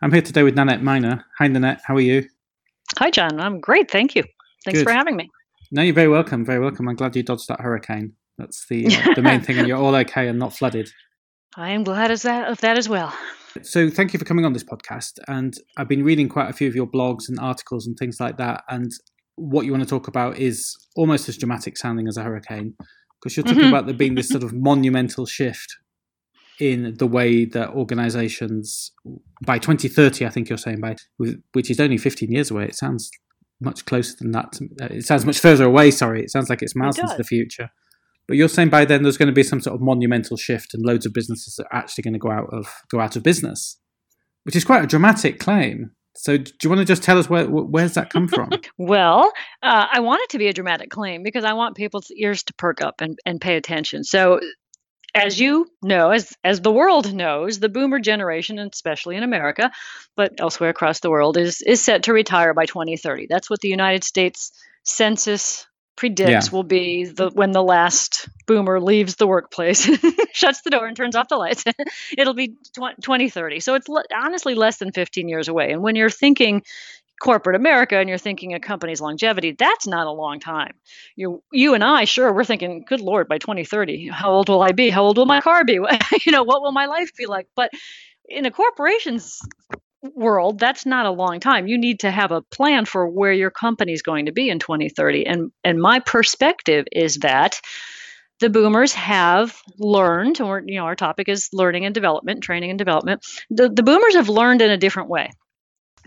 I'm here today with Nanette Miner. Hi, Nanette. How are you? Hi, John. I'm great. Thank you. Thanks Good. for having me. No, you're very welcome. Very welcome. I'm glad you dodged that hurricane. That's the uh, the main thing, and you're all okay and not flooded. I am glad as that, of that as well. So, thank you for coming on this podcast. And I've been reading quite a few of your blogs and articles and things like that. And what you want to talk about is almost as dramatic sounding as a hurricane, because you're talking Mhm. about there being this sort of monumental shift in the way that organizations by 2030 i think you're saying by which is only 15 years away it sounds much closer than that uh, it sounds much further away sorry it sounds like it's miles into the future. But you're saying by then there's going to be some sort of monumental shift and loads of businesses are actually going to go out of go out of business which is quite a dramatic claim. So do you want to just tell us where wh- where's that come from? Well, uh, I want it to be a dramatic claim because I want people's ears to perk up and, and pay attention. So, as you know, as as the world knows, the boomer generation, and especially in America, but elsewhere across the world, is is set to retire by 2030. That's what the United States Census predicts Yeah. will be the when the last boomer leaves the workplace, shuts the door, and turns off the lights. It'll be tw- 2030. So it's le- honestly less than 15 years away. And when you're thinking corporate America and you're thinking a company's longevity, that's not a long time. You you and I, sure, we're thinking, good lord, by 2030, how old will I be? How old will my car be? you know, what will my life be like? But in a corporation's world, that's not a long time. You need to have a plan for where your company's going to be in 2030. And and my perspective is that the boomers have learned, or you know, our topic is learning and development, training and development. The the boomers have learned in a different way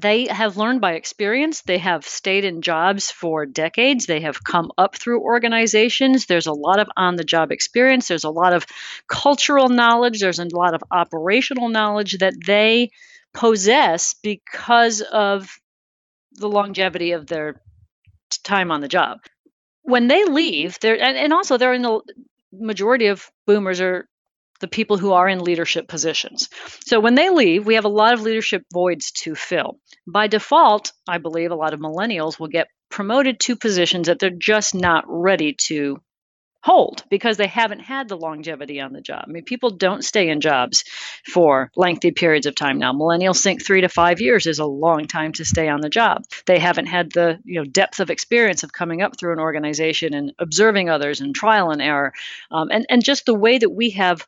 they have learned by experience. They have stayed in jobs for decades. They have come up through organizations. There's a lot of on the job experience. There's a lot of cultural knowledge. There's a lot of operational knowledge that they possess because of the longevity of their time on the job. When they leave, they're and, and also they're in the majority of boomers are the people who are in leadership positions. So when they leave, we have a lot of leadership voids to fill. By default, I believe a lot of millennials will get promoted to positions that they're just not ready to hold because they haven't had the longevity on the job. I mean, people don't stay in jobs for lengthy periods of time now. Millennials think 3 to 5 years is a long time to stay on the job. They haven't had the, you know, depth of experience of coming up through an organization and observing others and trial and error. Um, and and just the way that we have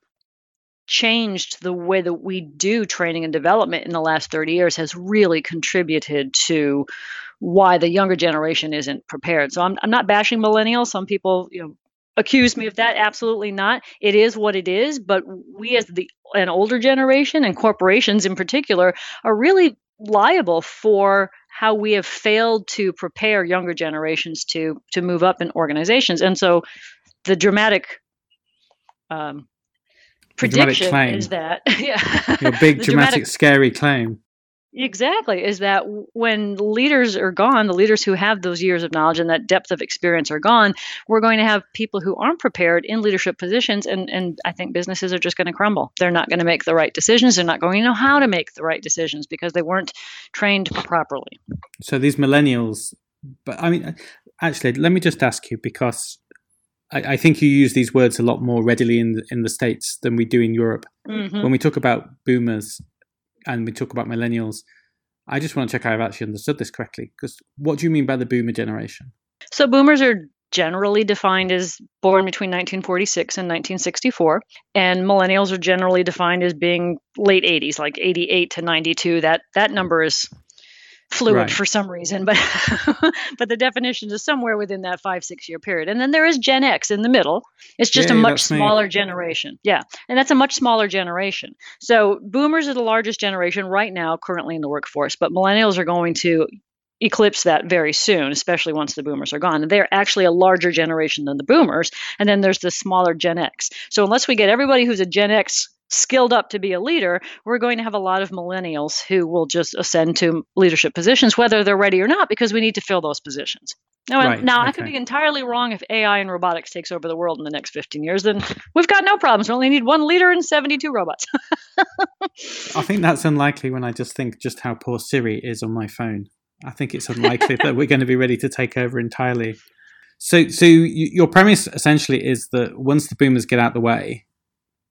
changed the way that we do training and development in the last 30 years has really contributed to why the younger generation isn't prepared. So I'm, I'm not bashing millennials. Some people, you know, accuse me of that. Absolutely not. It is what it is. But we, as the an older generation and corporations in particular, are really liable for how we have failed to prepare younger generations to to move up in organizations. And so, the dramatic um, prediction claim. is that yeah, your big The dramatic scary claim Exactly, is that when leaders are gone, the leaders who have those years of knowledge and that depth of experience are gone, we're going to have people who aren't prepared in leadership positions, and, and I think businesses are just going to crumble. They're not going to make the right decisions. They're not going to know how to make the right decisions because they weren't trained properly. so these millennials but i mean actually let me just ask you because I, I think you use these words a lot more readily in the, in the states than we do in europe Mhm. when we talk about boomers and we talk about millennials i just want to check i've actually understood this correctly because what do you mean by the boomer generation So boomers are generally defined as born between 1946 and 1964, and millennials are generally defined as being late 80s, like 88 to 92. That that number is fluid Right. for some reason, but but the definition is somewhere within that five six year period. And then there is Gen X in the middle. It's just Yeah, a much that's me. smaller generation. Yeah, and that's a much smaller generation. So boomers are the largest generation right now, currently in the workforce, but millennials are going to eclipse that very soon, especially once the boomers are gone. And they're actually a larger generation than the boomers. And then there's the smaller Gen X. So unless we get everybody who's a Gen X skilled up to be a leader, we're going to have a lot of millennials who will just ascend to leadership positions, whether they're ready or not, because we need to fill those positions. Now, Right, now I could be entirely wrong if AI and robotics takes over the world in the next 15 years. Then we've got no problems. We only need one leader and 72 robots. i think that's unlikely when i just think just how poor siri is on my phone i think it's unlikely that we're going to be ready to take over entirely so so y- your premise essentially is that once the boomers get out the way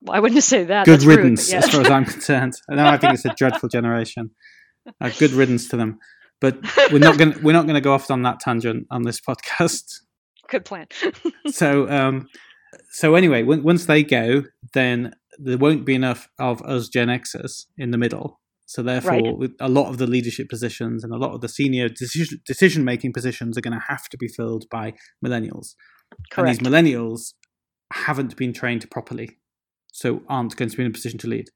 I wouldn't say that. good That's rude, riddance yeah. as far as I'm concerned. I I think it's a dreadful generation. uh, good riddance to them. But we're not going we're not going to go off on that tangent on this podcast. Good plan. so um, so anyway, when, once they go, then there won't be enough of us Gen Xers in the middle. So therefore, Right. a lot of the leadership positions and a lot of the senior decision decision making positions are going to have to be filled by millennials. Correct. And these millennials haven't been trained properly, so aren't going to be in a position to lead.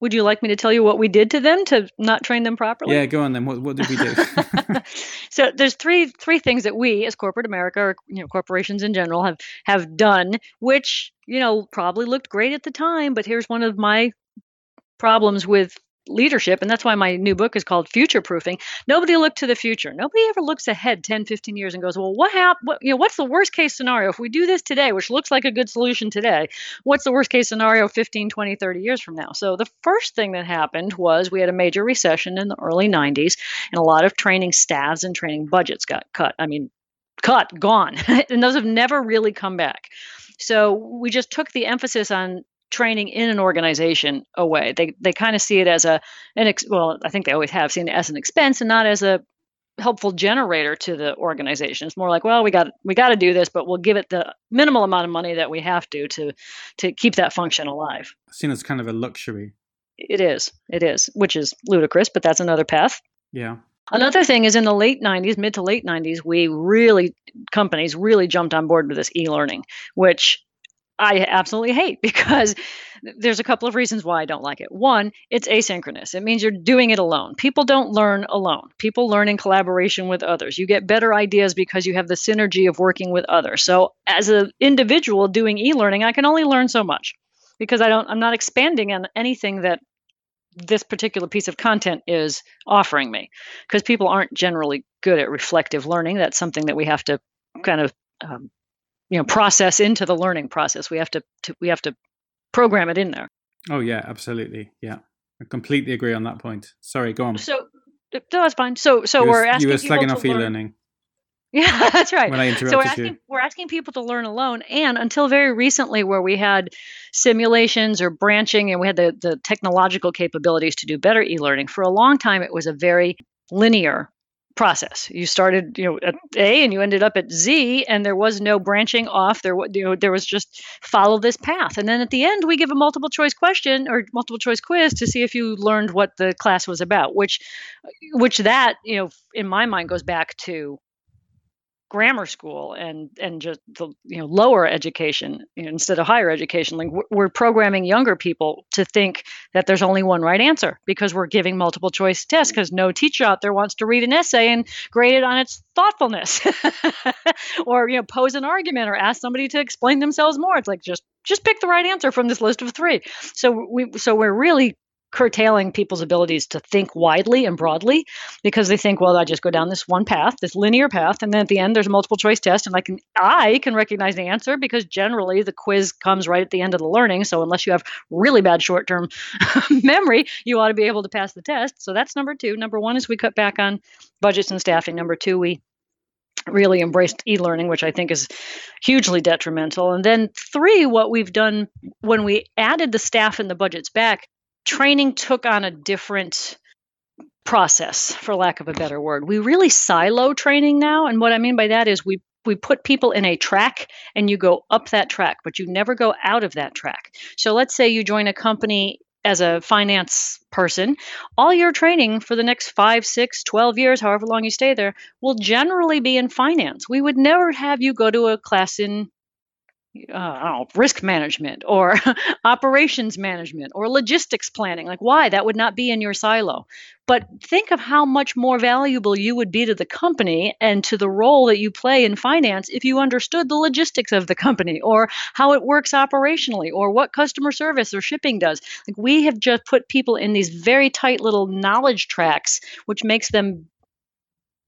Would you like me to tell you what we did to them to not train them properly? Yeah, go on then. What what did we do? so there's three three things that we as corporate America or you know corporations in general have have done which you know probably looked great at the time but here's one of my problems with leadership and that's why my new book is called future proofing nobody looked to the future nobody ever looks ahead 10 15 years and goes well what hap- what you know what's the worst case scenario if we do this today which looks like a good solution today what's the worst case scenario 15 20 30 years from now so the first thing that happened was we had a major recession in the early 90s and a lot of training staffs and training budgets got cut. I mean, cut, gone. and those have never really come back. So we just took the emphasis on training in an organization away. They they kind of see it as a an ex, well, I think they always have seen it as an expense and not as a helpful generator to the organization. It's more like, well, we got we got to do this, but we'll give it the minimal amount of money that we have to to to keep that function alive. Seen as kind of a luxury. It is. It is, which is ludicrous, but that's another path. Yeah. Another thing is in the late 90s, mid to late 90s, we really, companies really jumped on board with this e learning, which I absolutely hate because there's a couple of reasons why I don't like it. One, it's asynchronous. It means you're doing it alone. People don't learn alone. People learn in collaboration with others. You get better ideas because you have the synergy of working with others. So as an individual doing e-learning, I can only learn so much because I don't I'm not expanding on anything that this particular piece of content is offering me because people aren't generally good at reflective learning that's something that we have to kind of um, you know process into the learning process we have to, to we have to program it in there Oh yeah, absolutely. Yeah. I completely agree on that point. Sorry, go on. so no, that's fine so so you we're asking you were people slagging off e-learning Yeah, that's right. when I So we're interrupted asking you. we're asking people to learn alone, and until very recently, where we had simulations or branching, and we had the the technological capabilities to do better e-learning. For a long time, it was a very linear process. You started, you know, at A and you ended up at Z, and there was no branching off. There, wa- you know, there was just follow this path, and then at the end, we give a multiple choice question or multiple choice quiz to see if you learned what the class was about. Which, which that, you know, in my mind, goes back to grammar school and and just the you know lower education you know, instead of higher education like we're- programming younger people to think that there's only one right answer because we're giving multiple choice tests because no teacher out there wants to read an essay and grade it on its thoughtfulness or you know pose an argument or ask somebody to explain themselves more. It's like just just pick the right answer from this list of three. So we so we're really curtailing people's abilities to think widely and broadly because they think, well, I just go down this one path, this linear path, and then at the end there's a multiple choice test, and I can I can recognize the answer because generally the quiz comes right at the end of the learning. So unless you have really bad short term memory, you ought to be able to pass the test. So that's number two. Number one is we cut back on budgets and staffing. Number two, we really embraced e-learning which i think is hugely detrimental and then three what we've done when we added the staff and the budgets back training took on a different process for lack of a better word. We really silo training now and what i mean by that is we we put people in a track and you go up that track but you never go out of that track. So let's say you join a company as a finance person. All your training for the next five six 12 years however long you stay there will generally be in finance. We would never have you go to a class in uh, know, risk management or operations management or logistics planning. Like, why? That would not be in your silo. But think of how much more valuable you would be to the company and to the role that you play in finance if you understood the logistics of the company or how it works operationally or what customer service or shipping does. Like, we have just put people in these very tight little knowledge tracks, which makes them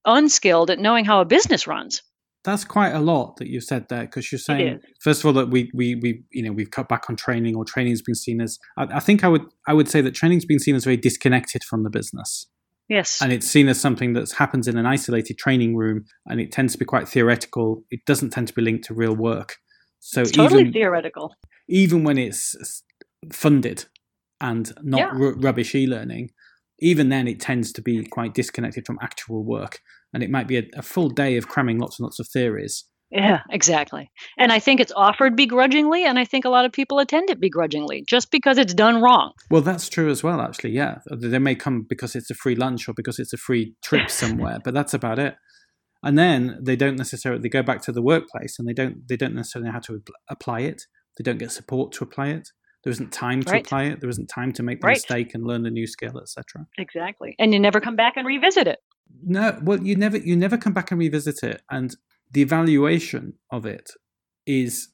unskilled at knowing how a business runs. That's quite a lot that you've said there because you're saying first of all that we we we you know we've cut back on training or training's been seen as I, I think I would I would say that training's been seen as very disconnected from the business Yes. and it's seen as something that happens in an isolated training room and it tends to be quite theoretical. It doesn't tend to be linked to real work. So it's totally even theoretical. even when it's funded and not Yeah. ru- rubbish e-learning, even then it tends to be quite disconnected from actual work and it might be a, a full day of cramming lots and lots of theories yeah, exactly. And I think it's offered begrudgingly, and I think a lot of people attend it begrudgingly just because it's done wrong. Well, that's true as well, actually. Yeah. They may come because it's a free lunch or because it's a free trip somewhere, but that's about it. And then they don't necessarily they go back to the workplace and they don't they don't necessarily know how to apply it. They don't get support to apply it. There isn't time to right. apply it. There isn't time to make the right. mistake and learn the new skill, etc. Exactly. And you never come back and revisit it. No, well, you never you never come back and revisit it. And the evaluation of it is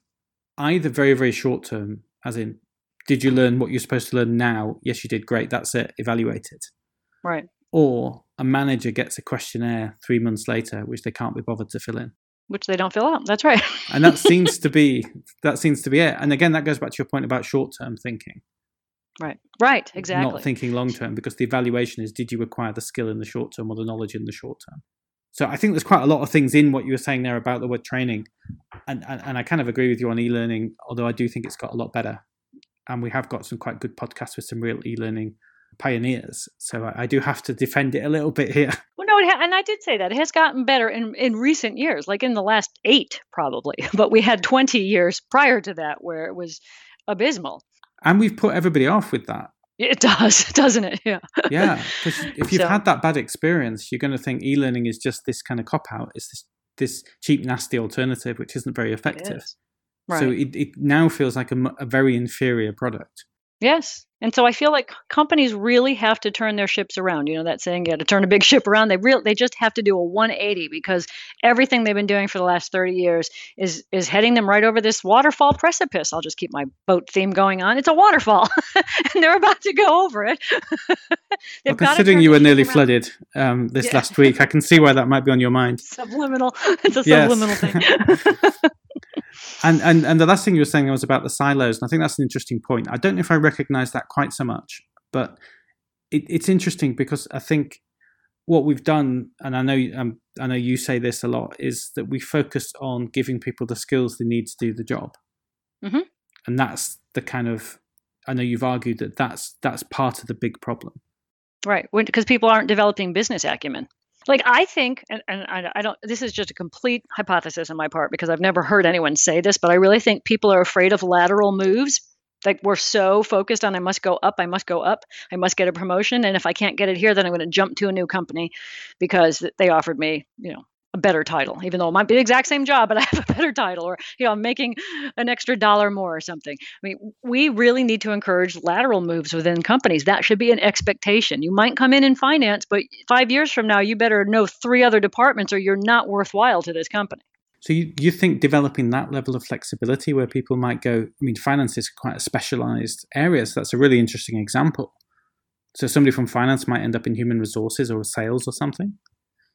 either very, very short term, as in, did you learn what you're supposed to learn now? Yes, you did. Great. That's it. Evaluate it. Right. Or a manager gets a questionnaire three months later, which they can't be bothered to fill in. Which they don't fill out. That's right. and that seems to be that seems to be it. And again, that goes back to your point about short term thinking. Right. Right. Exactly. Not thinking long term because the evaluation is did you acquire the skill in the short term or the knowledge in the short term? So I think there's quite a lot of things in what you were saying there about the word training, and, and, and I kind of agree with you on e-learning. Although I do think it's got a lot better, and we have got some quite good podcasts with some real e-learning pioneers. So I, I do have to defend it a little bit here. Well, no, ha- and I did say that it has gotten better in in recent years, like in the last eight probably. But we had 20 years prior to that where it was abysmal. And we've put everybody off with that. It does, doesn't it? Yeah. yeah, because if you've so, had that bad experience, you're going to think e-learning is just this kind of cop out. It's this this cheap, nasty alternative which isn't very effective. Right. So it, it now feels like a, a very inferior product. Yes. And so I feel like companies really have to turn their ships around. You know that saying, you got to turn a big ship around." They real they just have to do a 180 because everything they've been doing for the last 30 years is is heading them right over this waterfall precipice. I'll just keep my boat theme going on. It's a waterfall, and they're about to go over it. well, considering you were nearly around. flooded um, this yeah. last week, I can see why that might be on your mind. Subliminal. It's a yes. subliminal thing. And, and and the last thing you were saying was about the silos, and I think that's an interesting point. I don't know if I recognise that quite so much, but it, it's interesting because I think what we've done, and I know um, I know you say this a lot, is that we focus on giving people the skills they need to do the job, mm-hmm. and that's the kind of I know you've argued that that's that's part of the big problem, right? Because people aren't developing business acumen like i think and, and I, don't this is just a complete hypothesis on my part because i've never heard anyone say this but i really think people are afraid of lateral moves. Like we're so focused on i must go up i must go up i must get a promotion and if i can't get it here then i'm going to jump to a new company because they offered me you know a better title, even though it might be the exact same job, but I have a better title, or you know, I'm making an extra dollar more or something. I mean, we really need to encourage lateral moves within companies. That should be an expectation. You might come in in finance, but five years from now, you better know three other departments, or you're not worthwhile to this company. So you, you think developing that level of flexibility where people might go, I mean, finance is quite a specialized area, so that's a really interesting example. So somebody from finance might end up in human resources or sales or something.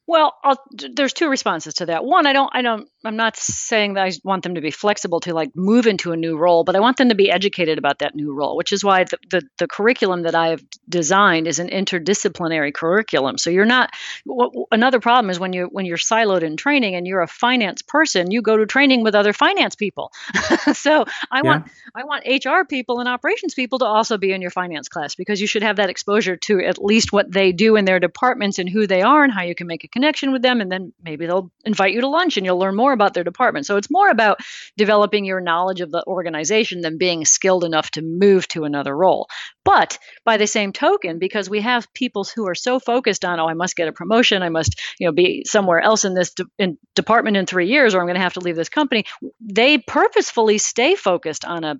Well, I'll, there's two responses to that. One, I don't, I don't, I'm not saying that I want them to be flexible to like move into a new role, but I want them to be educated about that new role, which is why the, the, the curriculum that I have designed is an interdisciplinary curriculum. So you're not. W- another problem is when you when you're siloed in training and you're a finance person, you go to training with other finance people. so I yeah. want I want HR people and operations people to also be in your finance class because you should have that exposure to at least what they do in their departments and who they are and how you can make a connection with them and then maybe they'll invite you to lunch and you'll learn more about their department. So it's more about developing your knowledge of the organization than being skilled enough to move to another role. But by the same token because we have people who are so focused on oh i must get a promotion i must you know be somewhere else in this de- in department in 3 years or i'm going to have to leave this company they purposefully stay focused on a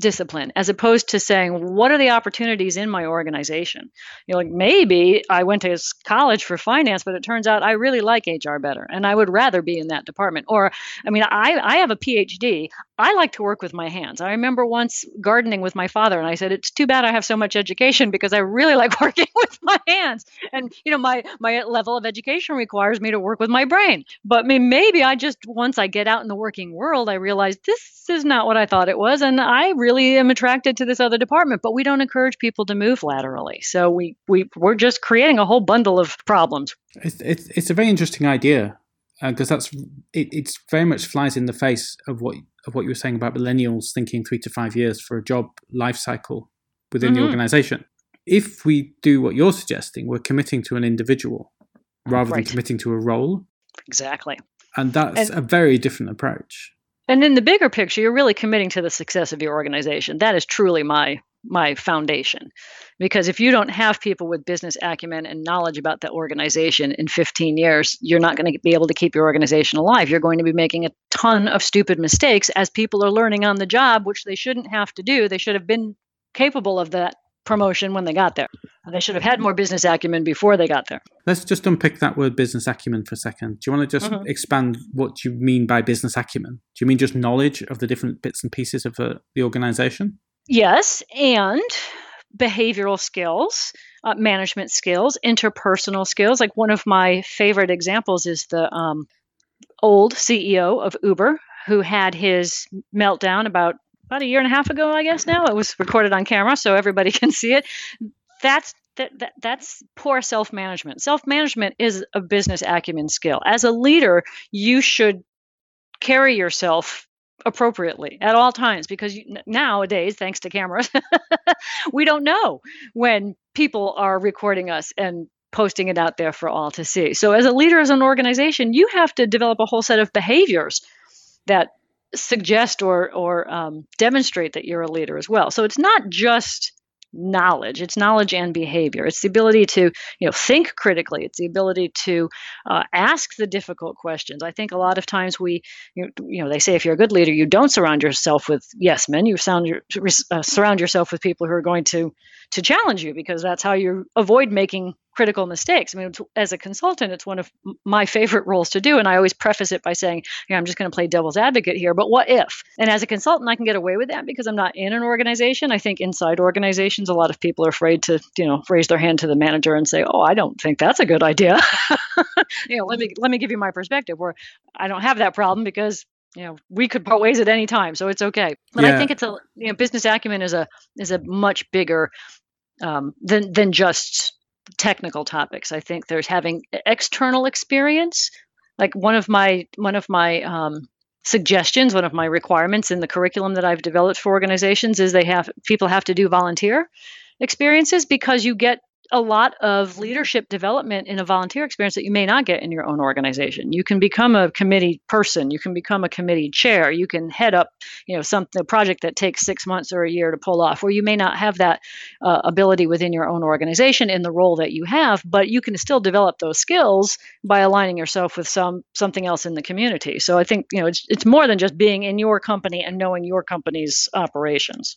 discipline as opposed to saying what are the opportunities in my organization? You know like maybe i went to college for finance but it turns out i really like hr better and i would rather be in that department. Or i mean i i have a phd i like to work with my hands. I remember once gardening with my father and i said it's too bad i have so much education because i really like working with my hands. And you know my my level of education requires me to work with my brain. But I mean, maybe i just once i get out in the working world i realize this is not what i thought it was and i really am attracted to this other department, but we don't encourage people to move laterally. So we, we we're just creating a whole bundle of problems. It's it's, it's a very interesting idea because uh, that's it, it's very much flies in the face of what of what you were saying about millennials thinking three to five years for a job life cycle within mm-hmm. the organization. if we do what you're suggesting, we're committing to an individual rather Right. than committing to a role. Exactly. And that's And- a very different approach. And in the bigger picture, you're really committing to the success of your organization. That is truly my my foundation. Because if you don't have people with business acumen and knowledge about the organization in 15 years, you're not going to be able to keep your organization alive. You're going to be making a ton of stupid mistakes as people are learning on the job, which they shouldn't have to do. They should have been capable of that promotion when they got there. They should have had more business acumen before they got there. Let's just unpick that word business acumen for a second. Do you want to just Mhm. expand what you mean by business acumen? Do you mean just knowledge of the different bits and pieces of uh, the organization? Yes, and behavioral skills, uh, management skills, interpersonal skills. Like one of my favorite examples is the um, old CEO of Uber who had his meltdown about about a year and a half ago, I guess. Now it was recorded on camera, so everybody can see it. That's that, that that's poor self management. Self management is a business acumen skill. As a leader, you should carry yourself appropriately at all times because you, nowadays thanks to cameras we don't know when people are recording us and posting it out there for all to see. So as a leader as an organization you have to develop a whole set of behaviors that suggest or or um, demonstrate that you're a leader as well. So it's not just knowledge. It's knowledge and behavior. It's the ability to you know think critically. It's the ability to uh, ask the difficult questions. I think a lot of times we you, know they say if you're a good leader you don't surround yourself with yes men you sound your, uh, surround yourself with people who are going to to challenge you because that's how you avoid making critical mistakes. I mean as a consultant it's one of my favorite roles to do and i always preface it by saying know, i'm just going to play devil's advocate here but what if? And as a consultant i can get away with that because i'm not in an organization. I think inside organizations a lot of people are afraid to you know raise their hand to the manager and say oh i don't think that's a good idea. You know let me let me give you my perspective where i don't have that problem because you know we could part ways at any time so it's okay. But i think it's a you know business acumen is a is a much bigger um, than than just technical topics. I think there's having external experience like one of my one of my um, suggestions one of my requirements in the curriculum that i've developed for organizations is they have people have to do volunteer experiences because you get a lot of leadership development in a volunteer experience that you may not get in your own organization. You can become a committee person, you can become a committee chair, you can head up, you know, something a project that takes 6 months or a year to pull off where you may not have that uh, ability within your own organization in the role that you have, but you can still develop those skills by aligning yourself with some something else in the community. So I think, you know, it's it's more than just being in your company and knowing your company's operations.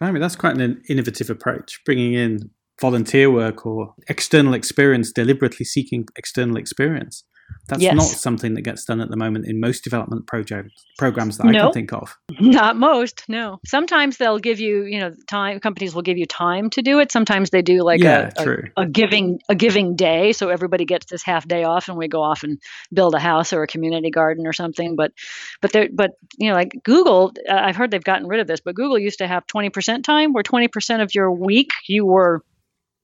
I mean, that's quite an innovative approach, bringing in volunteer work or external experience, deliberately seeking external experience. That's Yes. not something that gets done at the moment in most development projects programs that I can think of. Not most, no. Sometimes they'll give you, you know, time. Companies will give you time to do it. Sometimes they do like yeah, a, a true. a giving a giving day, so everybody gets this half day off, and we go off and build a house or a community garden or something. But, but there, but you know, like Google, uh, I've heard they've gotten rid of this, but Google used to have twenty percent time, where twenty percent of your week you were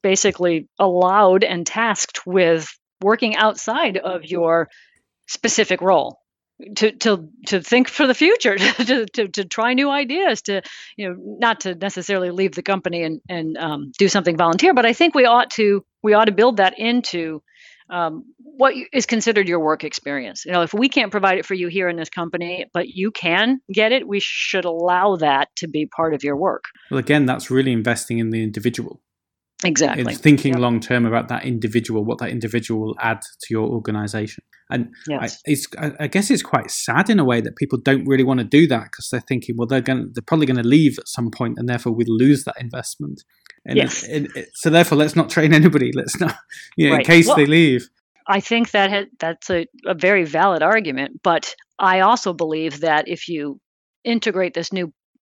basically allowed and tasked with working outside of your specific role to to to think for the future to, to to try new ideas to you know not to necessarily leave the company and and um, do something volunteer but i think we ought to we ought to build that into um, what is considered your work experience. You know if we can't provide it for you here in this company but you can get it we should allow that to be part of your work. Well, again, that's really investing in the individual. Exactly It's thinking Yep. long term about that individual, what that individual will add to your organization. And I, it's, I, guess it's quite sad in a way that people don't really want to do that because they're thinking, well, they're going, they're probably going to leave at some point, and therefore we'll lose that investment. And Yes. it- it- it- so therefore, let's not train anybody. Let's not, you know, in case Well- they leave. I think that ha- that's a, a very valid argument, but I also believe that if you integrate this new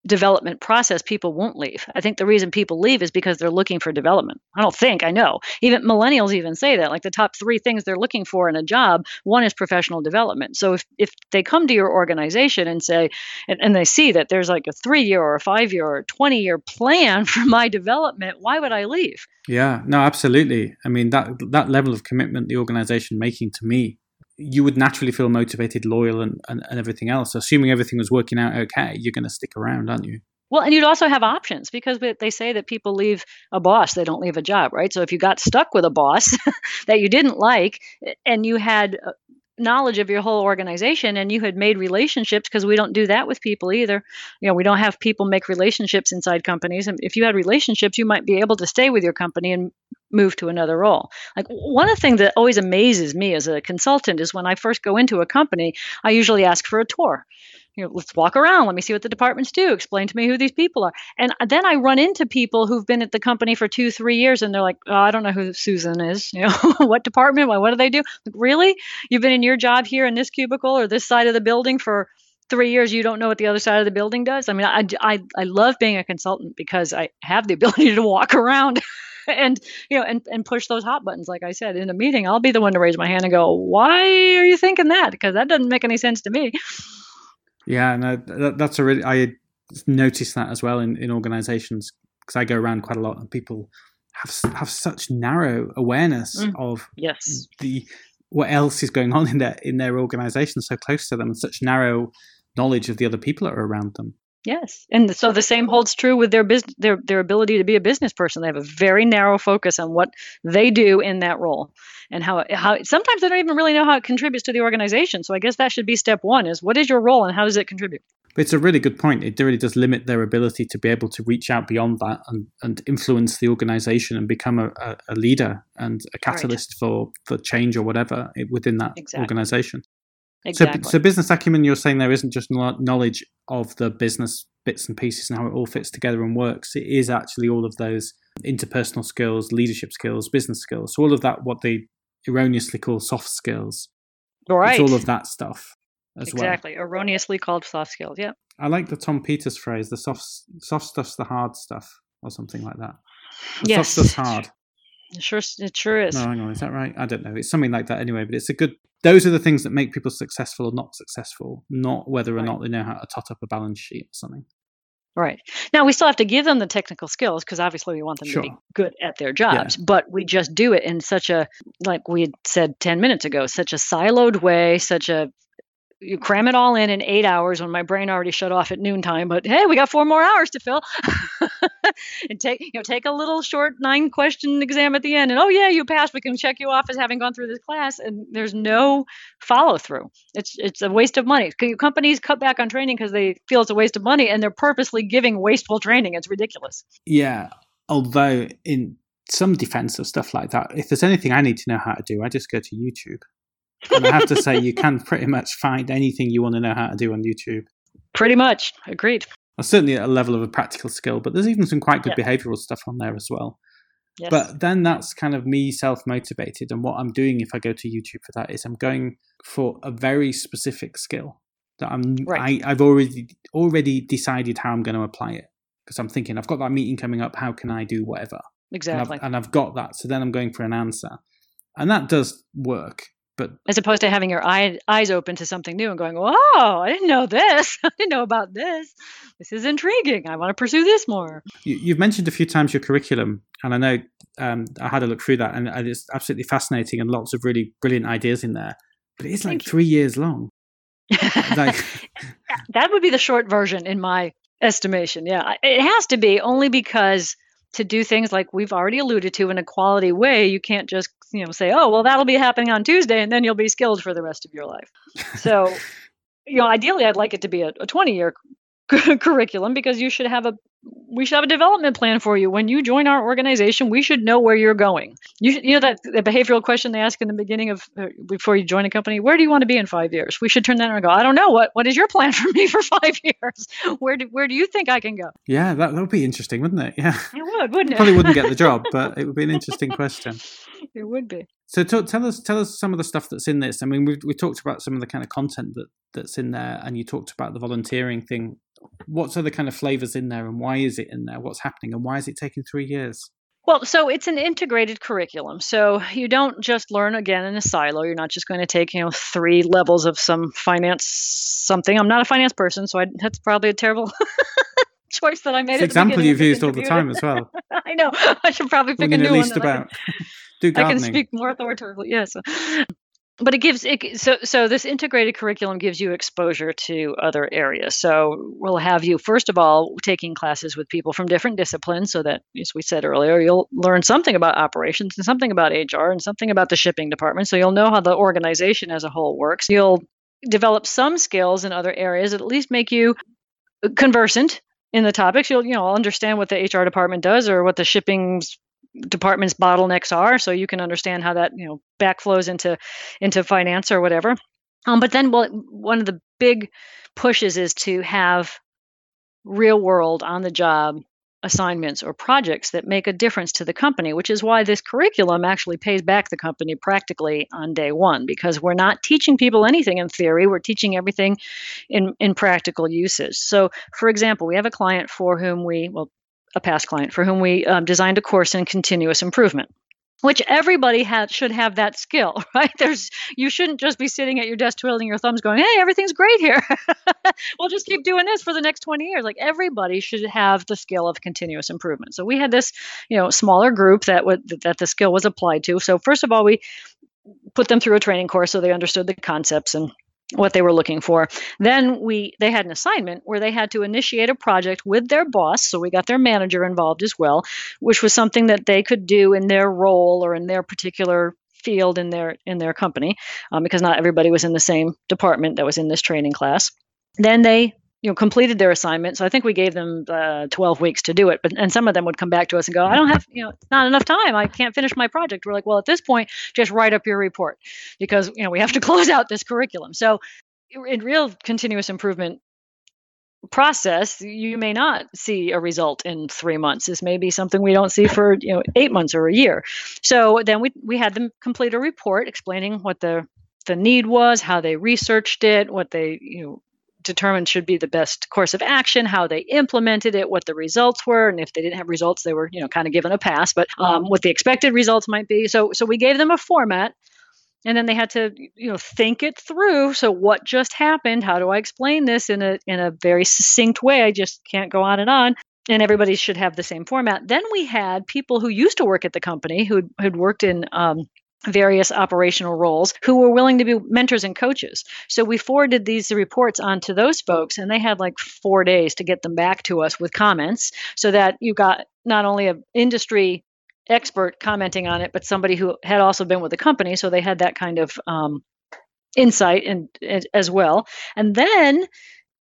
development process, people won't leave. I think the reason people leave is because they're looking for development. I don't think, I know. Even millennials even say that. Like the top three things they're looking for in a job, one is professional development. So if, if they come to your organization and say, and, and they see that there's like a three year or a five year or a 20 year plan for my development, why would I leave? Yeah, no, absolutely. I mean that that level of commitment the organization making to me, you would naturally feel motivated, loyal, and, and, and everything else. Assuming everything was working out okay, you're going to stick around, aren't you? Well, and you'd also have options because they say that people leave a boss, they don't leave a job, right? So if you got stuck with a boss that you didn't like and you had uh, knowledge of your whole organization and you had made relationships because we don't do that with people either you know we don't have people make relationships inside companies and if you had relationships you might be able to stay with your company and move to another role like one of the things that always amazes me as a consultant is when i first go into a company i usually ask for a tour you know, let's walk around. Let me see what the departments do. Explain to me who these people are. And uh, then I run into people who've been at the company for two, three years, and they're like, oh, I don't know who Susan is. You know, what department? What do they do? Like, really? You've been in your job here in this cubicle or this side of the building for three years you don't know what the other side of the building does i mean i, I, I love being a consultant because i have the ability to walk around and you know and, and push those hot buttons like i said in a meeting i'll be the one to raise my hand and go why are you thinking that? Because that doesn't make any sense to me. Yeah, no, that, that's a really I noticed that as well in in organisations because I go around quite a lot and people have have such narrow awareness mm, of yes. the what else is going on in their in their organisation so close to them and such narrow knowledge of the other people that are around them. Yes, and so the same holds true with their business, their their ability to be a business person. They have a very narrow focus on what they do in that role, and how how sometimes they don't even really know how it contributes to the organization. So I guess that should be step one: is what is your role and how does it contribute? But it's a really good point. It really does limit their ability to be able to reach out beyond that and, and influence the organization and become a, a, a leader and a catalyst right. for, for change or whatever within that exactly. organization. Exactly. So, so business acumen, you're saying there isn't just knowledge of the business bits and pieces and how it all fits together and works. It is actually all of those interpersonal skills, leadership skills, business skills. So all of that, what they erroneously call soft skills. Right. It's all of that stuff as exactly. well. Exactly. Erroneously called soft skills. Yeah. I like the Tom Peters phrase: "The soft soft stuff's the hard stuff," or something like that. The yes. soft stuff's hard. It sure, it sure is. No, hang on, is that right? I don't know. It's something like that anyway. But it's a good. Those are the things that make people successful or not successful, not whether or right. not they know how to tot up a balance sheet or something. Right. Now we still have to give them the technical skills because obviously we want them sure. to be good at their jobs, yeah. but we just do it in such a like we had said 10 minutes ago, such a siloed way, such a you cram it all in in eight hours when my brain already shut off at noontime. But hey, we got four more hours to fill, and take you know take a little short nine question exam at the end, and oh yeah, you passed. We can check you off as having gone through this class, and there's no follow through. It's it's a waste of money. Companies cut back on training because they feel it's a waste of money, and they're purposely giving wasteful training. It's ridiculous. Yeah, although in some defense of stuff like that, if there's anything I need to know how to do, I just go to YouTube. And I have to say, you can pretty much find anything you want to know how to do on YouTube. Pretty much. Agreed. Well, certainly at a level of a practical skill, but there's even some quite good yeah. behavioral stuff on there as well. Yes. But then that's kind of me self motivated. And what I'm doing if I go to YouTube for that is I'm going for a very specific skill that I'm right. I, I've already already decided how I'm going to apply it. Because I'm thinking I've got that meeting coming up, how can I do whatever? Exactly. And I've, and I've got that. So then I'm going for an answer. And that does work. But as opposed to having your eye, eyes open to something new and going, "Oh, I didn't know this. I didn't know about this. This is intriguing. I want to pursue this more." You, have mentioned a few times your curriculum, and I know um, I had a look through that, and it's absolutely fascinating and lots of really brilliant ideas in there. But it is like three years long. like, that would be the short version in my estimation. Yeah, it has to be only because to do things like we've already alluded to in a quality way, you can't just you know say, oh well, that'll be happening on Tuesday, and then you'll be skilled for the rest of your life. So, you know, ideally, I'd like it to be a, a 20 year curriculum because you should have a we should have a development plan for you. When you join our organization we should know where you're going. You, you know that the behavioral question they ask in the beginning of uh, before you join a company where do you want to be in five years? We should turn that around and go i don't know. What what is your plan for me for five years? Where do, where do you think i can go? Yeah that, that would be interesting wouldn't it? Yeah. It would wouldn't it? Probably wouldn't get the job but it would be an interesting question. It would be so talk, tell us tell us some of the stuff that's in this i mean we we talked about some of the kind of content that that's in there and you talked about the volunteering thing what's other kind of flavors in there and why is it in there what's happening and why is it taking three years well, so it's an integrated curriculum. So you don't just learn again in a silo. You're not just going to take, you know, three levels of some finance something. I'm not a finance person, so I, that's probably a terrible choice that I made. It's an example you've used all the time as well. I know. I should probably pick a new at least one. about. I can, I can speak more authoritatively. Yes. but it gives it so so this integrated curriculum gives you exposure to other areas so we'll have you first of all taking classes with people from different disciplines so that as we said earlier you'll learn something about operations and something about hr and something about the shipping department so you'll know how the organization as a whole works you'll develop some skills in other areas that at least make you conversant in the topics you'll you know understand what the hr department does or what the shipping's department's bottlenecks are so you can understand how that you know backflows into into finance or whatever um, but then well, one of the big pushes is to have real world on the job assignments or projects that make a difference to the company, which is why this curriculum actually pays back the company practically on day one because we're not teaching people anything in theory, we're teaching everything in, in practical uses. So, for example, we have a client for whom we, well, a past client for whom we um, designed a course in continuous improvement which everybody should have that skill right? There's you shouldn't just be sitting at your desk twiddling your thumbs going hey everything's great here. We'll just keep doing this for the next 20 years. Like everybody should have the skill of continuous improvement. So we had this you know smaller group that would that the skill was applied to. So first of all we put them through a training course so they understood the concepts and what they were looking for. Then we they had an assignment where they had to initiate a project with their boss, so we got their manager involved as well, which was something that they could do in their role or in their particular field in their in their company, um, because not everybody was in the same department that was in this training class. Then they you know completed their assignment. So i think we gave them uh, 12 weeks to do it but and some of them would come back to us and go i don't have you know it's not enough time. I can't finish my project. We're like well at this point just write up your report because you know we have to close out this curriculum. So in real continuous improvement process you may not see a result in three months. This may be something we don't see for you know eight months or a year. So then we we had them complete a report explaining what the the need was how they researched it what they you know determined should be the best course of action, how they implemented it, what the results were, and if they didn't have results, they were you know kind of given a pass, but um, what the expected results might be. So so we gave them a format. And then they had to, you know, think it through. So, what just happened? How do I explain this in a in a very succinct way? I just can't go on and on and everybody should have the same format. Then we had people who used to work at the company who had worked in um, various operational roles who were willing to be mentors and coaches. So we forwarded these reports on to those folks, and they had like four days to get them back to us with comments so that you got not only an industry expert commenting on it, but somebody who had also been with the company. So they had that kind of um, insight and, and as well. And then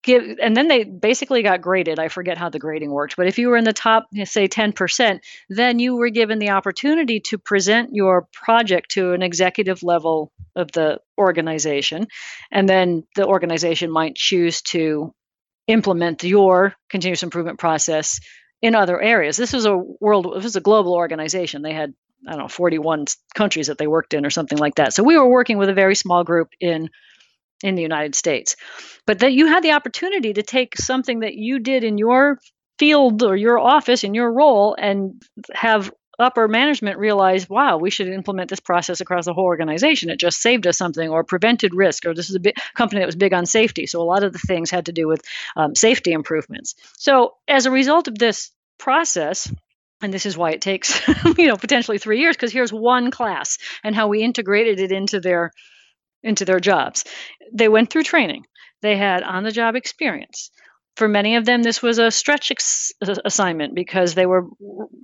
give and then they basically got graded. I forget how the grading worked but if you were in the top say 10% then you were given the opportunity to present your project to an executive level of the organization. And then the organization might choose to implement your continuous improvement process in other areas. This was a world this was a global organization. They had i don't know 41 countries that they worked in or something like that. So we were working with a very small group in in the United States. But that you had the opportunity to take something that you did in your field or your office in your role and have upper management realize, wow, we should implement this process across the whole organization. It just saved us something or prevented risk, or this is a big company that was big on safety. So a lot of the things had to do with um, safety improvements. So as a result of this process, and this is why it takes you know potentially three years because here's one class and how we integrated it into their into their jobs. They went through training, they had on the job experience. For many of them, this was a stretch ex- uh, assignment because they were,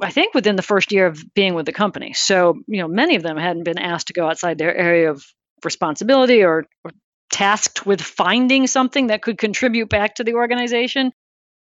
I think, within the first year of being with the company. So, you know, many of them hadn't been asked to go outside their area of responsibility or, or tasked with finding something that could contribute back to the organization.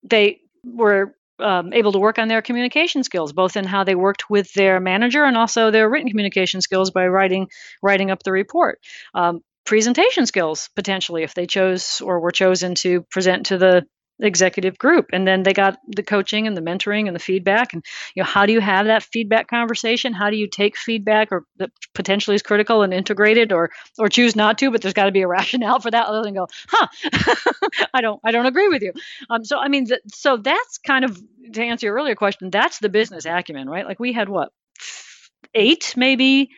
They were um, able to work on their communication skills, both in how they worked with their manager and also their written communication skills by writing writing up the report. Um, presentation skills potentially if they chose or were chosen to present to the executive group and then they got the coaching and the mentoring and the feedback and you know how do you have that feedback conversation? How do you take feedback or that potentially is critical and integrate it or or choose not to but there's got to be a rationale for that other than go huh i don't i don't agree with you. Um so i mean th- so that's kind of to answer your earlier question that's the business acumen right? Like we had what eight maybe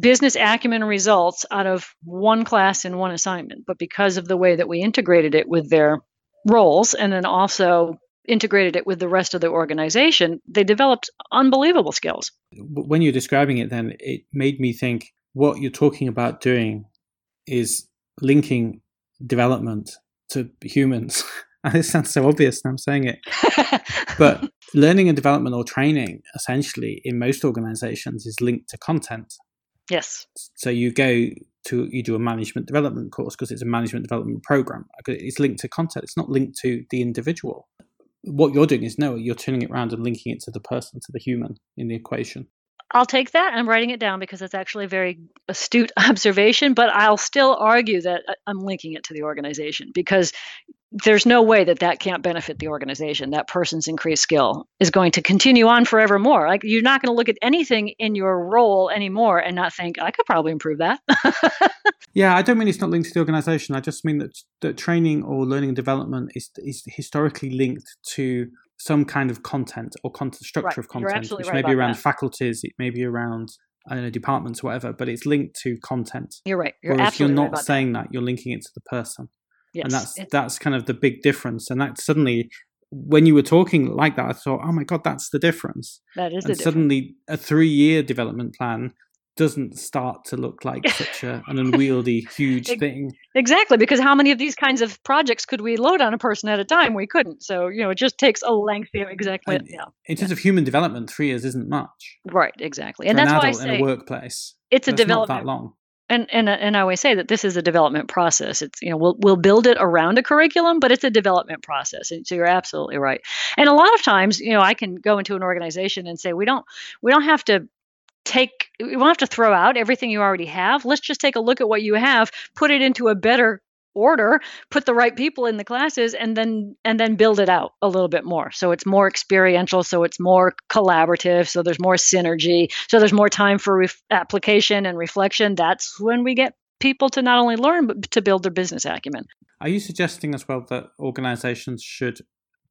business acumen results out of one class and one assignment but because of the way that we integrated it with their roles and then also integrated it with the rest of the organization, they developed unbelievable skills. When you're describing it, then it made me think what you're talking about doing is linking development to humans. and it sounds so obvious now I'm saying it. but learning and development or training essentially in most organizations is linked to content. Yes. So you go to you do a management development course because it's a management development program. It's linked to content. It's not linked to the individual. What you're doing is no, you're turning it around and linking it to the person, to the human in the equation. I'll take that. I'm writing it down because it's actually a very astute observation, but I'll still argue that uh, I'm linking it to the organization because there's no way that that can't benefit the organization. That person's increased skill is going to continue on forevermore. Like you're not going to look at anything in your role anymore and not think I could probably improve that. yeah, I don't mean it's not linked to the organization. I just mean that that training or learning and development is is historically linked to some kind of content or content structure right. of content, which right may be around that. faculties, it may be around I don't know departments, whatever, but it's linked to content. You're right. You're Whereas absolutely you're not right saying that. that. you're linking it to the person. Yes. And that's that's kind of the big difference. And that suddenly when you were talking like that, I thought, oh my god, that's the difference. that is the and difference. suddenly a three year development plan doesn't start to look like such a, an unwieldy, huge thing. Exactly, because how many of these kinds of projects could we load on a person at a time? We couldn't. So, you know, it just takes a lengthy exactly And yeah. In terms of human development, three years isn't much. Right, exactly. For And an that's why I adult in a workplace, it's a development that long. And and and I always say that this is a development process. It's you know we'll we'll build it around a curriculum, but it's a development process. And so you're absolutely right. And a lot of times, you know, I can go into an organization and say we don't we don't have to take we don't have to throw out everything you already have. Let's just take a look at what you have, put it into a better order, put the right people in the classes and then and then build it out a little bit more. So it's more experiential, so it's more collaborative, so there's more synergy, so there's more time for ref- application and reflection. That's when we get people to not only learn but to build their business acumen. Are you suggesting as well that organizations should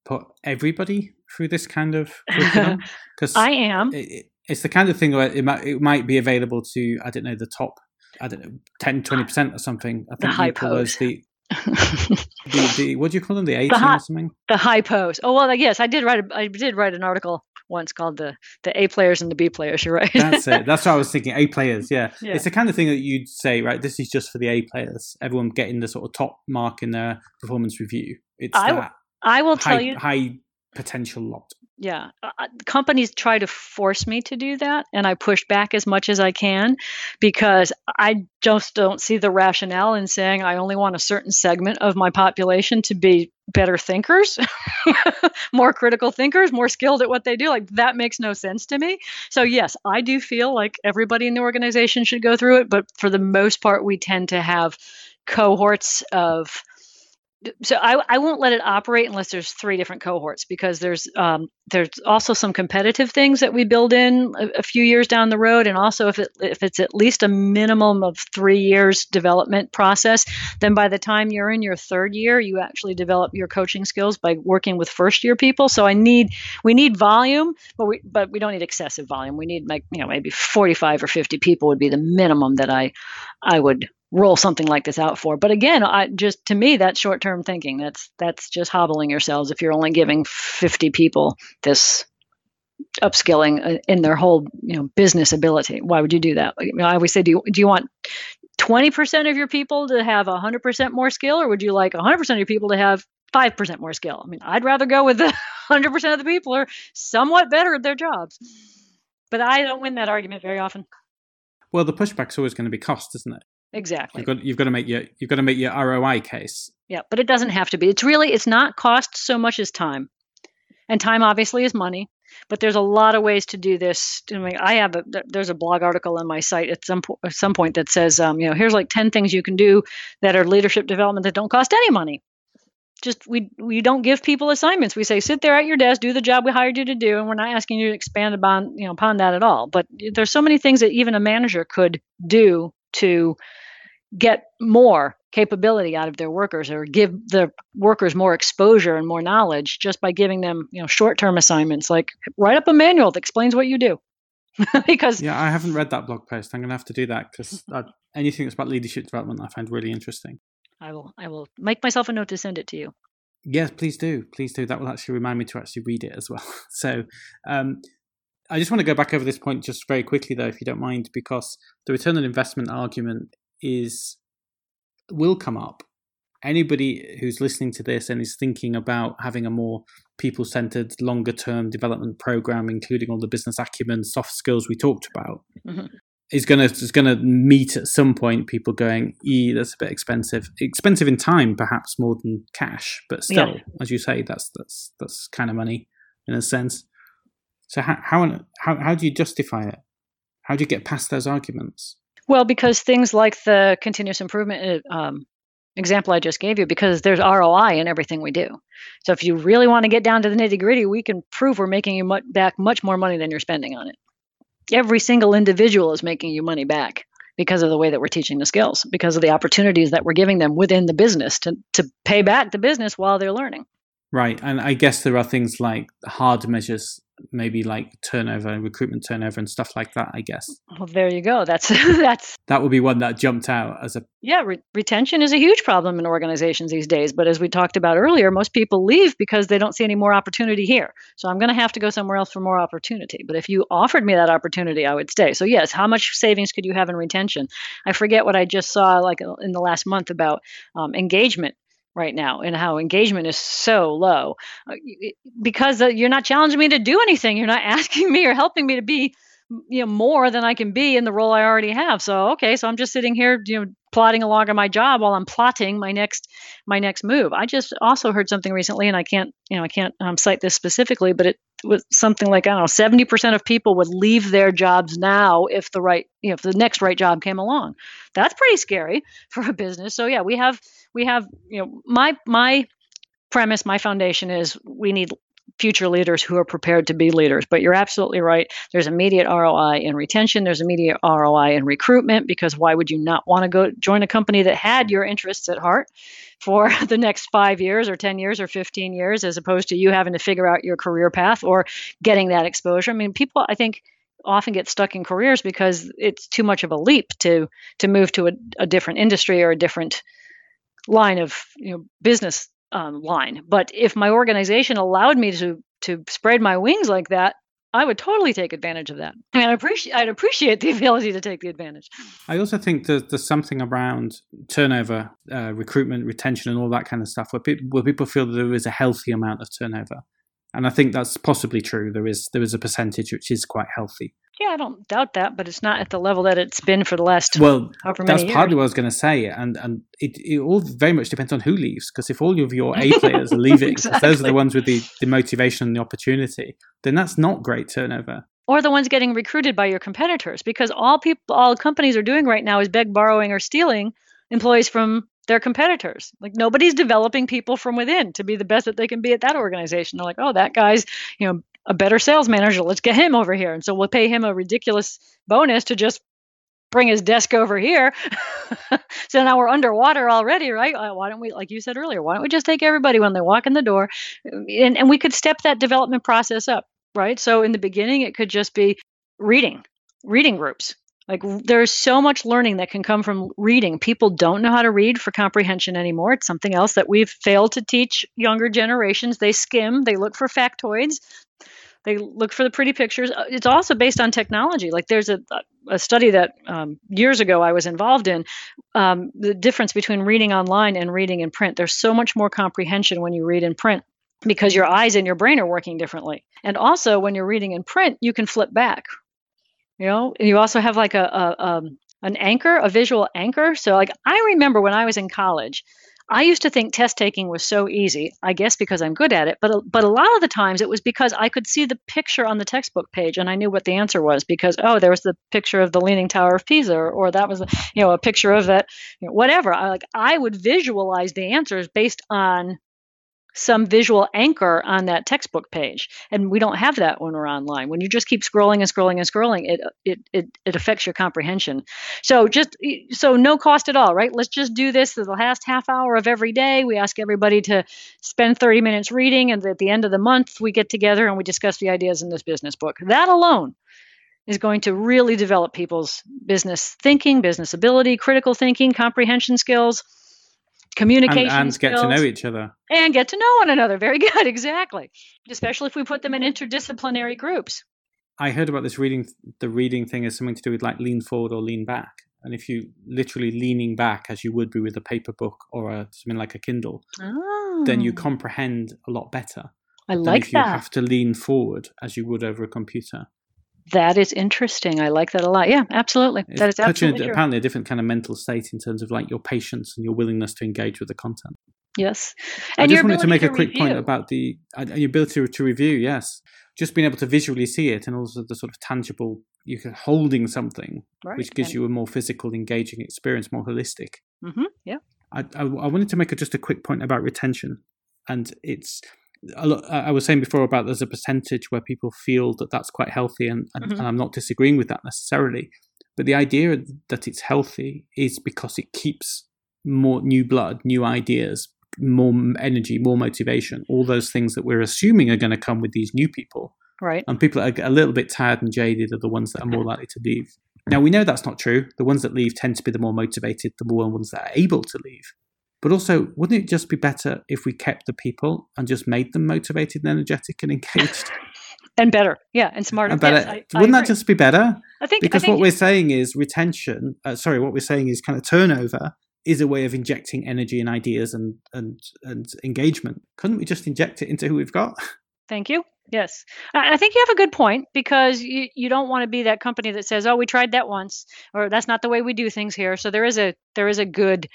put everybody through this kind of curriculum? Because I am. it, it's the kind of thing where it might, it might be available to, I don't know, the top, I don't know, 10, 20% or something. I The think call those the, the, the, what do you call them? The 18 high- or something? the high post. Oh well, yes, I did write. A, I did write an article once called the the A players and the B players. You're right. That's it. That's what I was thinking. A players, yeah. Yeah. It's the kind of thing that you'd say, right? This is just for the A players. Everyone getting the sort of top mark in their performance review. It's I that I will tell high, you. high potential lot. Yeah, uh, uh, companies try to force me to do that, and I push back as much as I can because I just don't see the rationale in saying I only want a certain segment of my population to be better thinkers, more critical thinkers, more skilled at what they do. Like that makes no sense to me. So yes, I do feel like everybody in the organization should go through it, but for the most part, we tend to have cohorts of so I, I won't let it operate unless there's three different cohorts because there's um, there's also some competitive things that we build in a, a few years down the road, and also if it if it's at least a minimum of three years development process, then by the time you're in your third year, you actually develop your coaching skills by working with first year people. So I need we need volume, but we but we don't need excessive volume. We need like you know maybe 45 or 50 people would be the minimum that I I would roll something like this out for. But again, I just to me that's short-term thinking. That's that's just hobbling yourselves if you're only giving 50 people this upskilling uh, in their whole you know business ability. Why would you do that? You know, I always say, do you do you want 20% of your people to have 100% more skill, or would you like 100% of your people to have 5% more skill? I mean, I'd rather go with the 100% of the people are somewhat better at their jobs. But I don't win that argument very often. Well, the pushback's always going to be cost, isn't it? Exactly. You've got you've got to make your you've got to make your ROI case. Yeah, but it doesn't have to be. It's really it's not cost so much as time, and time obviously is money. But there's a lot of ways to do this. I mean, I have a there's a blog article on my site at some po- at some point that says, um, you know, here's like ten things you can do that are leadership development that don't cost any money. Just we we don't give people assignments. We say sit there at your desk, do the job we hired you to do, and we're not asking you to expand upon you know upon that at all. But there's so many things that even a manager could do to get more capability out of their workers or give the workers more exposure and more knowledge just by giving them you know short-term assignments like write up a manual that explains what you do because Yeah, I haven't read that blog post. I'm going to have to do that because anything that's about leadership development I find really interesting. i will i will make myself a note to send it to you Yes, please do. Please do. That will actually remind me to actually read it as well. So, um, I just want to go back over this point just very quickly, though, if you don't mind, because the return on investment argument is will come up. Anybody who's listening to this and is thinking about having a more people centered, longer term development program, including all the business acumen, soft skills we talked about, mm-hmm. is gonna is gonna meet at some point people going, "E, that's a bit expensive. Expensive in time, perhaps more than cash, but still, yeah. as you say, that's that's that's kind of money in a sense." So how how how how do you justify it? How do you get past those arguments? Well, because things like the continuous improvement uh, um, example I just gave you, because there's ROI in everything we do. So if you really want to get down to the nitty gritty, we can prove we're making you much, back much more money than you're spending on it. Every single individual is making you money back because of the way that we're teaching the skills, because of the opportunities that we're giving them within the business to, to pay back the business while they're learning. Right. And I guess there are things like hard measures maybe like turnover, recruitment turnover, and stuff like that. I guess. Well, there you go. That's that's that would be one that jumped out as a yeah. Re- retention is a huge problem in organizations these days. But as we talked about earlier, most people leave because they don't see any more opportunity here. So I'm going to have to go somewhere else for more opportunity. But if you offered me that opportunity, I would stay. So yes, how much savings could you have in retention? I forget what I just saw like in the last month about um, engagement right now and how engagement is so low. Uh, because uh, you're not challenging me to do anything you're not asking me or helping me to be you know more than i can be in the role i already have. So okay so i'm just sitting here you know plodding along on my job while i'm plotting my next my next move. I just also heard something recently and i can't you know i can't um, cite this specifically but it was something like i don't know 70% of people would leave their jobs now if the right you know if the next right job came along. That's pretty scary for a business. So yeah we have we have you know my my premise my foundation is we need future leaders who are prepared to be leaders. But you're absolutely right. There's immediate ROI in retention, there's immediate ROI in recruitment because why would you not want to go join a company that had your interests at heart for the next 5 years or 10 years or 15 years as opposed to you having to figure out your career path or getting that exposure. I mean, people I think often get stuck in careers because it's too much of a leap to to move to a, a different industry or a different line of you know business um, line. But if my organization allowed me to to spread my wings like that, I would totally take advantage of that. I mean, I'd appreciate, I'd appreciate the ability to take the advantage. I also think there's, there's something around turnover, uh, recruitment, retention, and all that kind of stuff where people, where people feel that there is a healthy amount of turnover. And I think that's possibly true. There is there is a percentage which is quite healthy. Yeah, I don't doubt that, but it's not at the level that it's been for the last well. that's years. partly what I was going to say, and and it, it all very much depends on who leaves. Because if all of your A players are leaving, exactly. those are the ones with the, the motivation and the opportunity, then that's not great turnover. Or the ones getting recruited by your competitors, because all people, all companies are doing right now is beg, borrowing, or stealing employees from their competitors. Like nobody's developing people from within to be the best that they can be at that organization. They're like, oh, that guy's you know a better sales manager. Let's get him over here. And so we'll pay him a ridiculous bonus to just bring his desk over here. so now we're underwater already, right? Uh, why don't we, like you said earlier, why don't we just take everybody when they walk in the door? And, and we could step that development process up, right? So in the beginning, it could just be reading, reading groups. Like there's so much learning that can come from reading. People don't know how to read for comprehension anymore. It's something else that we've failed to teach younger generations. They skim, they look for factoids, they look for the pretty pictures. Uh, it's also based on technology. Like there's a, a study that um, years ago I was involved in um, the difference between reading online and reading in print. There's so much more comprehension when you read in print because your eyes and your brain are working differently. And also, when you're reading in print, you can flip back. You know, and you also have like a, a um, an anchor, a visual anchor. So, like I remember when I was in college, I used to think test taking was so easy, I guess because I'm good at it, but but a lot of the times it was because I could see the picture on the textbook page and I knew what the answer was because oh there was the picture of the leaning tower of Pisa or, or that was you know a picture of that you know, whatever. I like I would visualize the answers based on some visual anchor on that textbook page. And we don't have that when we're online. When you just keep scrolling and scrolling and scrolling it it it, it affects your comprehension. So just so no cost at all right? Let's just do this the last half hour of every day. We ask everybody to spend 30 minutes reading and at the end of the month we get together and we discuss the ideas in this business book. That alone is going to really develop people's business thinking business ability critical thinking comprehension skills communication and, and get to know each other and get to know one another very good exactly especially if we put them in interdisciplinary groups I heard about this reading. The reading thing is something to do with like lean forward or lean back. And if you literally leaning back as you would be with a paper book or a, something like a Kindle, oh, then you ah. comprehend a lot better. I than like if you have to lean forward as you would over a computer. That is interesting. I like that a lot. Yeah, absolutely. It that is puts you in apparently a different kind of mental state in terms of like your patience and your willingness to engage with the content. Yes. and I just wanted to make ability a quick point about the uh, your ability to, to review. Yes, just being able to visually see it, and also the sort of tangible. You can holding something, right. which gives you a more physical, engaging experience, more holistic. hmm Yeah. I, I, I wanted to make a, just a quick point about retention, and it's. Lot- I was saying before about there's a percentage where people feel that that's quite healthy, and, and, Mhm. and I'm not disagreeing with that necessarily. But the idea that it's healthy is because it keeps more new blood, new ideas, more energy, more motivation, all those things that we're assuming are going to come with these new people. Right. And people that are a little bit tired and jaded are the ones that are more likely to leave. Now, we know that's not true. The ones that leave tend to be the more motivated, the more ones that are able to leave. But also, wouldn't it just be better if we kept the people and just made them motivated and energetic and engaged? And better. Yeah. And smarter. and better? Yes, I, I wouldn't that just be better? I think Because I think what we're saying is retention. Uh, sorry, what we're saying is kind of turnover is a way of injecting energy and ideas and and and engagement. Couldn't we just inject it into who we've got? Thank you. Yes. I I think you have a good point because you, you don't want to be that company that says, "Oh, we tried that once," or "That's not the way we do things here." So there is a there is a good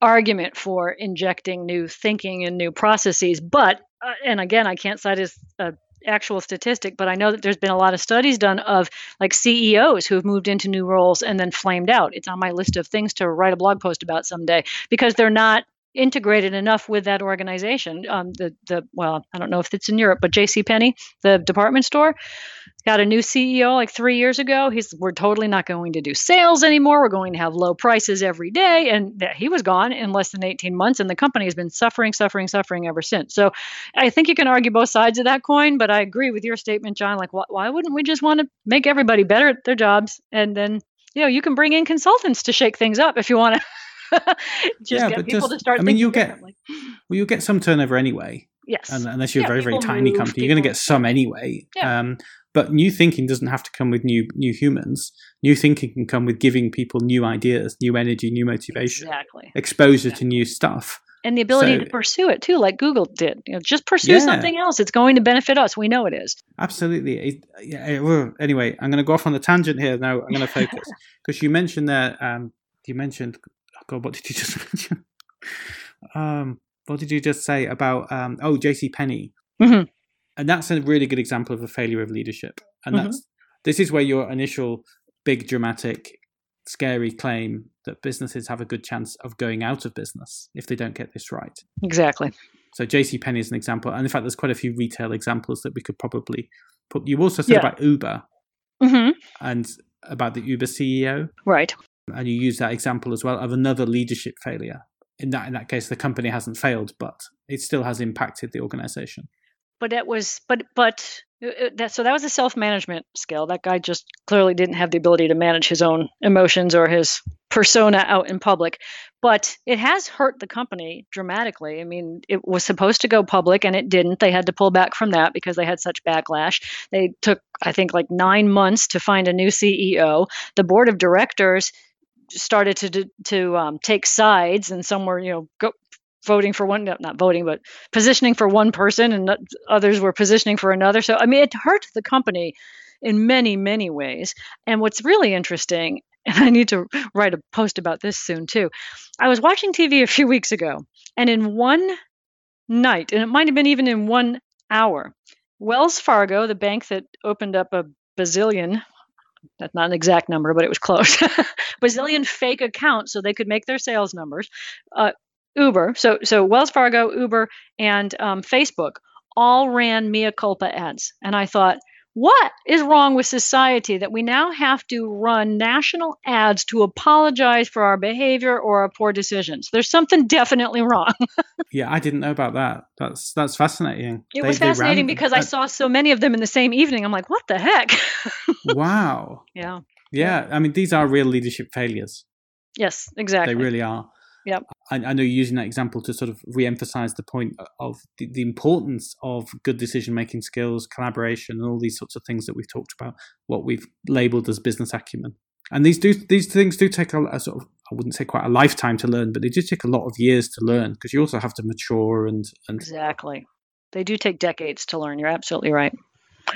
argument for injecting new thinking and new processes. But uh, and again, I can't cite as a actual statistic, but I know that there's been a lot of studies done of like CEOs who have moved into new roles and then flamed out. It's on my list of things to write a blog post about someday because they're not integrated enough with that organization. Um, the the well, I don't know if it's in Europe, but J.C. Penney, the department store, got a new CEO like three years ago. He's we're totally not going to do sales anymore. We're going to have low prices every day, and he was gone in less than 18 months, and the company has been suffering, suffering, suffering ever since. So I think you can argue both sides of that coin, but I agree with your statement, John. Like, why wouldn't we just want to make everybody better at their jobs, and then you know you can bring in consultants to shake things up if you want to. just Yeah, get but people just- to start I mean, you'll get- Well, you'll get some turnover anyway. Yes. and unless you're Yeah, a very very tiny move, company you're going to get some anyway Yeah. um, but new thinking doesn't have to come with new new humans new thinking can come with giving people new ideas new energy new motivation exactly. exposure to new stuff And the ability So- to pursue it too, like Google did. You know, just pursue Yeah. something else. It's going to benefit us. We know it is. absolutely It- yeah, anyway i'm going to go off on the tangent here now i'm going to focus because you mentioned there um, you mentioned god what did you just mention um, what did you just say about um, oh jc Penney? Mhm. and that's a really good example of a failure of leadership and Mhm. that's this is where your initial big dramatic scary claim that businesses have a good chance of going out of business if they don't get this right Exactly. so jc Penney is an example and in fact there's quite a few retail examples that we could probably put you also said Yeah. about uber hmm and about the uber ceo Right. And you use that example as well of another leadership failure in that in that case the company hasn't failed but it still has impacted the organization But it was, but but uh, uh, that so that was a self management skill. That guy just clearly didn't have the ability to manage his own emotions or his persona out in public. But it has hurt the company dramatically. I mean, it was supposed to go public and it didn't. They had to pull back from that because they had such backlash. They took, I think, like nine months to find a new CEO. The board of directors started to to um, take sides, and some were, you know, go, voting for one, not voting, but positioning for one person, and others were positioning for another. So, I mean, it hurt the company in many, many ways. And what's really interesting, and I need to write a post about this soon too. I was watching TV a few weeks ago, and in one night, and it might have been even in one hour, Wells Fargo, the bank that opened up a bazillion, that's not an exact number, but it was close, bazillion fake accounts so they could make their sales numbers. Uh, Uber, so so Wells Fargo, Uber, and um, Facebook all ran mea culpa ads, and I thought, what is wrong with society that we now have to run national ads to apologize for our behavior or our poor decisions? There's something definitely wrong. yeah i didn't know about that that's that's fascinating It They- was fascinating because I uh, saw so many of them in the same evening. I'm like, what the heck? wow yeah. yeah i mean these are real leadership failures Yes. Exactly. they really are Yep. I, I know you're using that example to sort of re-emphasize the point of the, the importance of good decision making skills, collaboration, and all these sorts of things that we've talked about. What we've labelled as business acumen, and these do these things do take a, a, sort of I wouldn't say quite a lifetime to learn, but they do take a lot of years to learn because you also have to mature and and exactly. They do take decades to learn. You're absolutely right.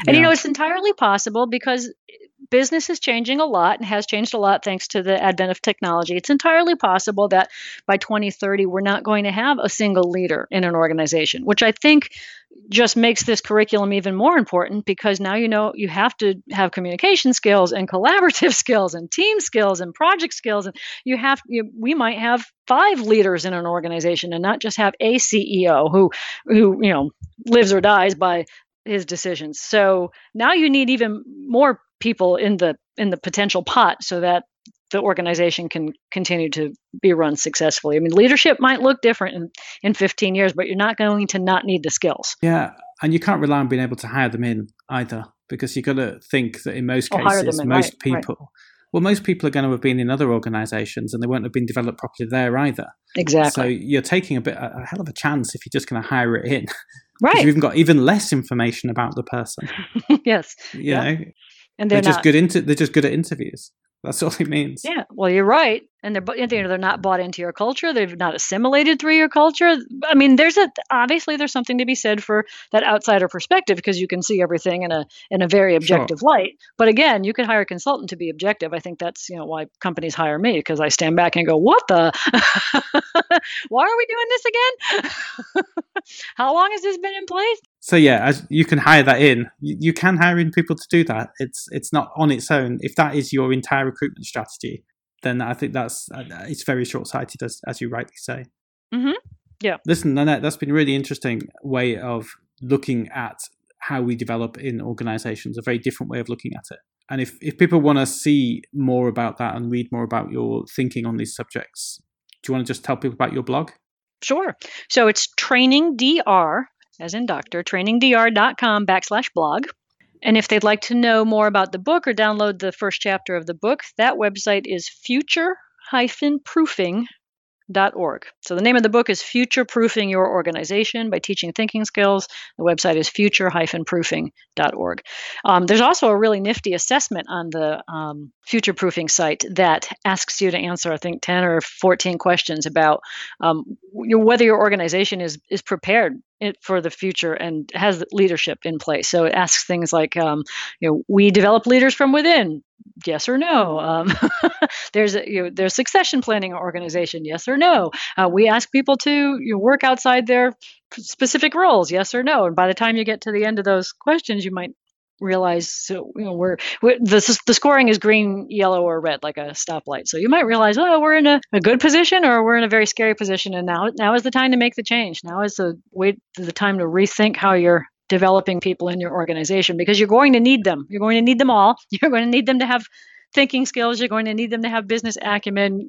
And yeah. you know, it's entirely possible because business is changing a lot and has changed a lot thanks to the advent of technology. It's entirely possible that by 2030, we're not going to have a single leader in an organization, which I think just makes this curriculum even more important because now you know you have to have communication skills and collaborative skills and team skills and project skills and you have you, we might have five leaders in an organization and not just have a CEO who who you know lives or dies by his decisions. So now you need even more people in the in the potential pot so that the organization can continue to be run successfully. I mean, leadership might look different in, in 15 years, but you're not going to not need the skills. Yeah, and you can't rely on being able to hire them in either, because you've got to think that in most cases, in, most right, people, right. well, most people are going to have been in other organizations and they won't have been developed properly there either. Exactly. So you're taking a bit a hell of a chance if you're just going to hire it in. Right. You've even got even less information about the person. yes. You yeah. know, and they're, they're just good into they're just good at interviews. That's all it means. Yeah, well, you're right, and they're you know, they're not bought into your culture. They've not assimilated through your culture. I mean, there's a obviously there's something to be said for that outsider perspective because you can see everything in a in a very objective sure. light. But again, you can hire a consultant to be objective. I think that's you know why companies hire me because I stand back and go, "What the? why are we doing this again? How long has this been in place?" So yeah, as you can hire that in, you, you, can hire in people to do that. It's it's not on its own. If that is your entire recruitment strategy, then I think that's uh, it's very short sighted, as as you rightly say. Mm-hmm. Yeah. Listen, Nanette, that's been a really interesting way of looking at how we develop in organizations. A very different way of looking at it. And if if people want to see more about that and read more about your thinking on these subjects, do you want to just tell people about your blog? Sure. So it's trainingdr as in doctor, trainingdr.com backslash blog. And if they'd like to know more about the book or download the first chapter of the book, that website is future-proofing org. So the name of the book is Future Proofing Your Organization by Teaching Thinking Skills. The website is future-proofing.org. Um, there's also a really nifty assessment on the um, Future Proofing site that asks you to answer, I think, 10 or 14 questions about um, whether your organization is is prepared for the future and has leadership in place. So it asks things like, um, you know, we develop leaders from within yes or no. Um, there's a, you know, there's succession planning organization, yes or no. Uh, we ask people to you know, work outside their specific roles, yes or no. And by the time you get to the end of those questions, you might realize so you know we're, we're the, the scoring is green yellow or red like a stoplight so you might realize oh we're in a, a good position or we're in a very scary position and now now is the time to make the change now is the wait the time to rethink how you're developing people in your organization because you're going to need them. You're going to need them all. You're going to need them to have thinking skills. You're going to need them to have business acumen.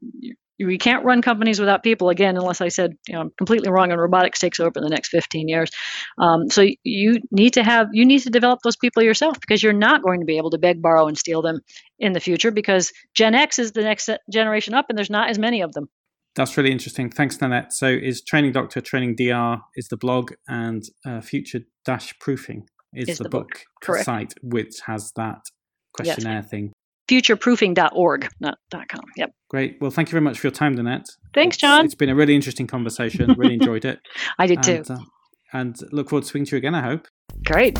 You, you can't run companies without people again, unless I said you know I'm completely wrong and robotics takes over in the next 15 years. Um, so you need to have you need to develop those people yourself because you're not going to be able to beg, borrow, and steal them in the future because Gen X is the next generation up, and there's not as many of them. That's really interesting. Thanks, Nanette. So, is Training Doctor Training DR is the blog, and uh, Future Dash Proofing is, is the, the, book, book. site, which has that questionnaire yes. thing. Futureproofing.org, not .com. Yep. Great. Well, thank you very much for your time, Nanette. Thanks, John. It's, it's been a really interesting conversation. really enjoyed it. I did and, too. Uh, and look forward to speaking to you again. I hope. Great.